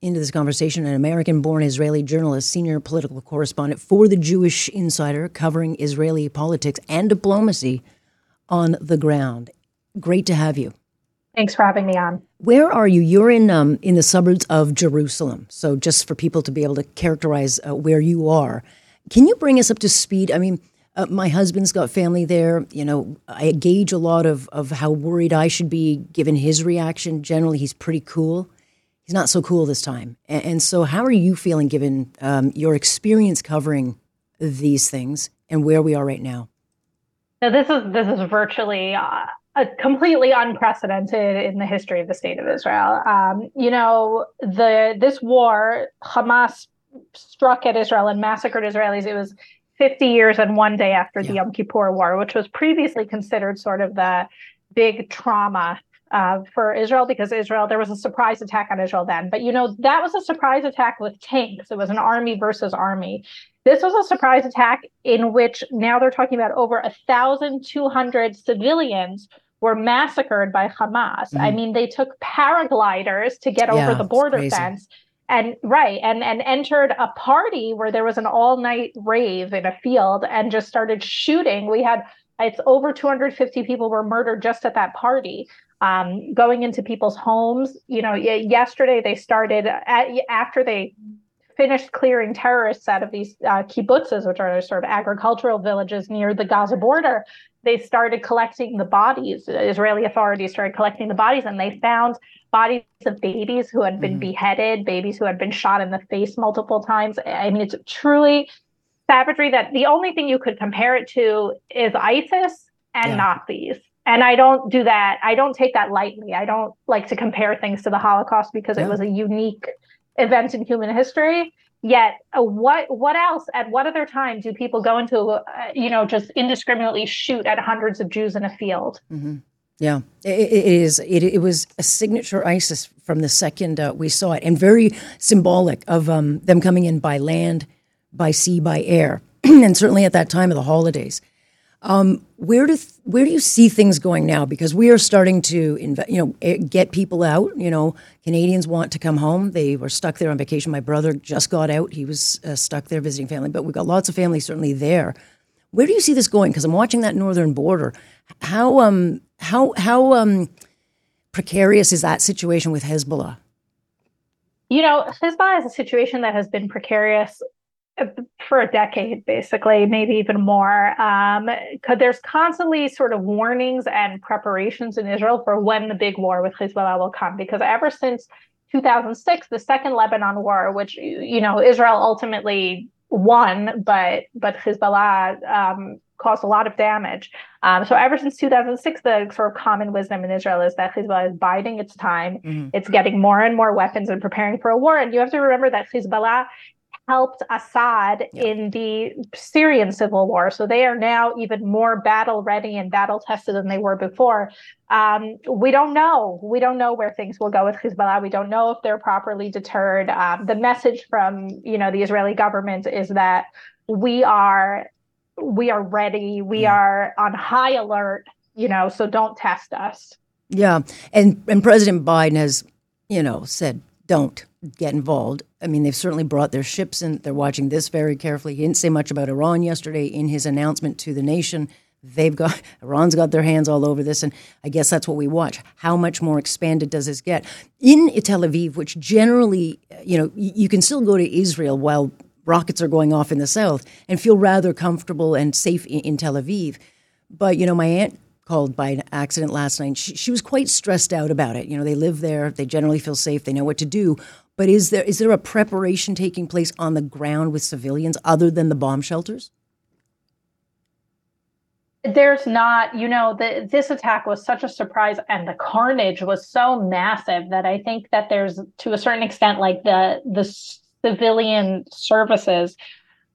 Into this conversation, an American born Israeli journalist, senior political correspondent for the Jewish Insider, covering Israeli politics and diplomacy on the ground. Great to have you. Thanks for having me on. Where are you? You're in um, in the suburbs of Jerusalem. So just for people to be able to characterize uh, where you are, can you bring us up to speed? I mean, uh, my husband's got family there. You know, I gauge a lot of of how worried I should be given his reaction. Generally, he's pretty cool. He's not so cool this time. And, and so, how are you feeling given um, your experience covering these things and where we are right now? Now, this is this is virtually. Uh completely unprecedented in the history of the state of Israel. Um, you know, the this war, Hamas struck at Israel and massacred Israelis. It was 50 years and one day after yeah. the Yom Kippur War, which was previously considered sort of the big trauma uh, for Israel because Israel, there was a surprise attack on Israel then. But you know, that was a surprise attack with tanks. It was an army versus army. This was a surprise attack in which now they're talking about over 1,200 civilians were massacred by Hamas. Mm. I mean, they took paragliders to get yeah, over the border fence and right and and entered a party where there was an all night rave in a field and just started shooting we had it's over 250 people were murdered just at that party um, going into people's homes you know yesterday they started at, after they finished clearing terrorists out of these uh, kibbutzes which are sort of agricultural villages near the gaza border they started collecting the bodies. Israeli authorities started collecting the bodies, and they found bodies of babies who had been mm beheaded, babies who had been shot in the face multiple times. I mean, it's truly savagery that the only thing you could compare it to is ISIS and yeah. Nazis. And I don't do that. I don't take that lightly. I don't like to compare things to the Holocaust because yeah. it was a unique event in human history. Yet, uh, what what else? At what other time do people go into, uh, you know, just indiscriminately shoot at hundreds of Jews in a field? Mm-hmm. Yeah, it, it is. It, it, was a signature ISIS from the second uh, we saw it, and very symbolic of um, them coming in by land, by sea, by air, and certainly at that time of the holidays. Um, where do th- where do you see things going now? Because we are starting to you know eh, get people out. You know, Canadians want to come home. They were stuck there on vacation. My brother just got out. He was uh, stuck there visiting family, but we've got lots of family certainly there. Where do you see this going? Because I'm watching that northern border. How um how how um precarious is that situation with Hezbollah? You know, Hezbollah is a situation that has been precarious for a decade, basically, maybe even more. Um, there's constantly sort of warnings and preparations in Israel for when the big war with Hezbollah will come, because ever since 2006, the second Lebanon war, which you know Israel ultimately won, but but Hezbollah um, caused a lot of damage. Um, so ever since 2006, the sort of common wisdom in Israel is that Hezbollah is biding its time. Mm-hmm. It's getting more and more weapons and preparing for a war. And you have to remember that Hezbollah helped Assad yeah. in the Syrian civil war. So they are now even more battle ready and battle tested than they were before. Um, we don't know. We don't know where things will go with Hezbollah. We don't know if they're properly deterred. Um, the message from you know the Israeli government is that we are we are ready. We yeah. are on high alert. You know, so don't test us. Yeah, and and President Biden has you know said don't get involved. I mean, they've certainly brought their ships in. They're watching this very carefully. He didn't say much about Iran yesterday in his announcement to the nation. They've got Iran's got their hands all over this, and I guess that's what we watch. How much more expanded does this get in Tel Aviv, which generally, you know, you can still go to Israel while rockets are going off in the south and feel rather comfortable and safe in, in Tel Aviv. But you know, my aunt called by an accident last night. She, she was quite stressed out about it. You know, they live there, they generally feel safe, they know what to do. But is there is there a preparation taking place on the ground with civilians other than the bomb shelters? There's not, you know, the, this attack was such a surprise and the carnage was so massive that I think that there's to a certain extent like the the civilian services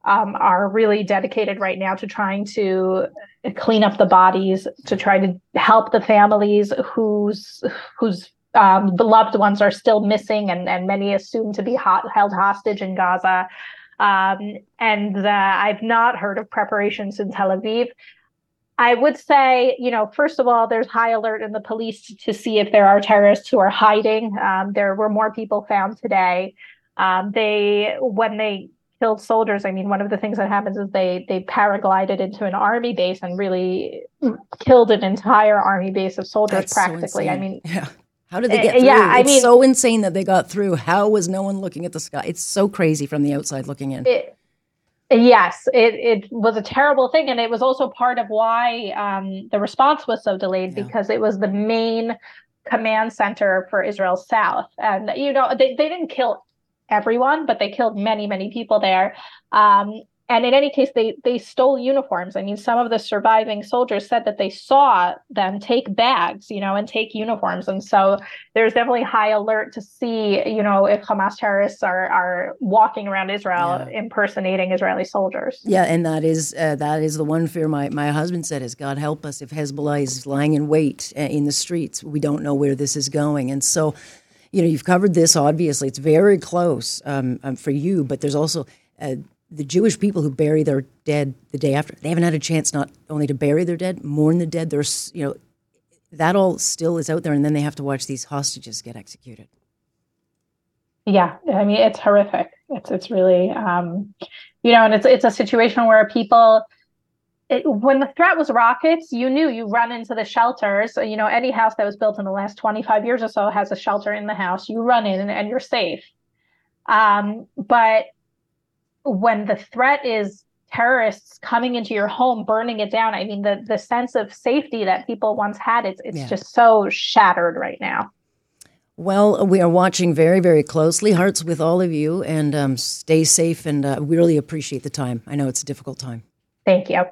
um, are really dedicated right now to trying to clean up the bodies, to try to help the families whose whose um, beloved ones are still missing and, and many assumed to be hot, held hostage in Gaza. Um, and uh, I've not heard of preparations in Tel Aviv. I would say, you know, first of all, there's high alert in the police to see if there are terrorists who are hiding. Um, there were more people found today. Um, they, when they killed soldiers, I mean, one of the things that happens is they they paraglided into an army base and really killed an entire army base of soldiers. That's practically, so I mean, yeah. How did they get through? Yeah, I it's mean, so insane that they got through. How was no one looking at the sky? It's so crazy from the outside looking in. It, yes, it, it was a terrible thing. And it was also part of why um, the response was so delayed yeah. because it was the main command center for Israel South. And, you know, they, they didn't kill everyone, but they killed many, many people there. Um, and in any case they they stole uniforms. I mean some of the surviving soldiers said that they saw them take bags you know and take uniforms. And so there's definitely high alert to see you know if hamas terrorists are are walking around israel yeah. impersonating israeli soldiers. Yeah and that is uh, that is the one fear my my husband said is god help us if hezbollah is lying in wait uh, in the streets. We don't know where this is going. And so you know you've covered this obviously it's very close um, um, for you but there's also uh, the Jewish people who bury their dead the day after, they haven't had a chance not only to bury their dead, mourn the dead. There's, you know, that all still is out there, and then they have to watch these hostages get executed. Yeah, I mean it's horrific. It's it's really, um, you know, and it's it's a situation where people. It, when the threat was rockets, you knew you run into the shelters. You know, any house that was built in the last 25 years or so has a shelter in the house. You run in and, you're safe. Um, but when the threat is terrorists coming into your home, burning it down, I mean, the the sense of safety that people once had, it's it's yeah. just so shattered right now. Well, we are watching very, very closely. Hearts with all of you, and um, stay safe. And uh, we really appreciate the time. I know it's a difficult time. Thank you.